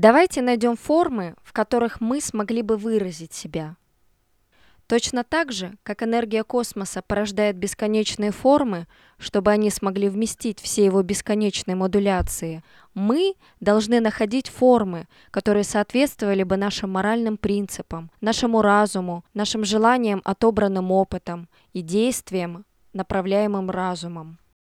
Давайте найдем формы, в которых мы смогли бы выразить себя. Точно так же, как энергия космоса порождает бесконечные формы, чтобы они смогли вместить все его бесконечные модуляции, мы должны находить формы, которые соответствовали бы нашим моральным принципам, нашему разуму, нашим желаниям, отобранным опытом и действиям, направляемым разумом.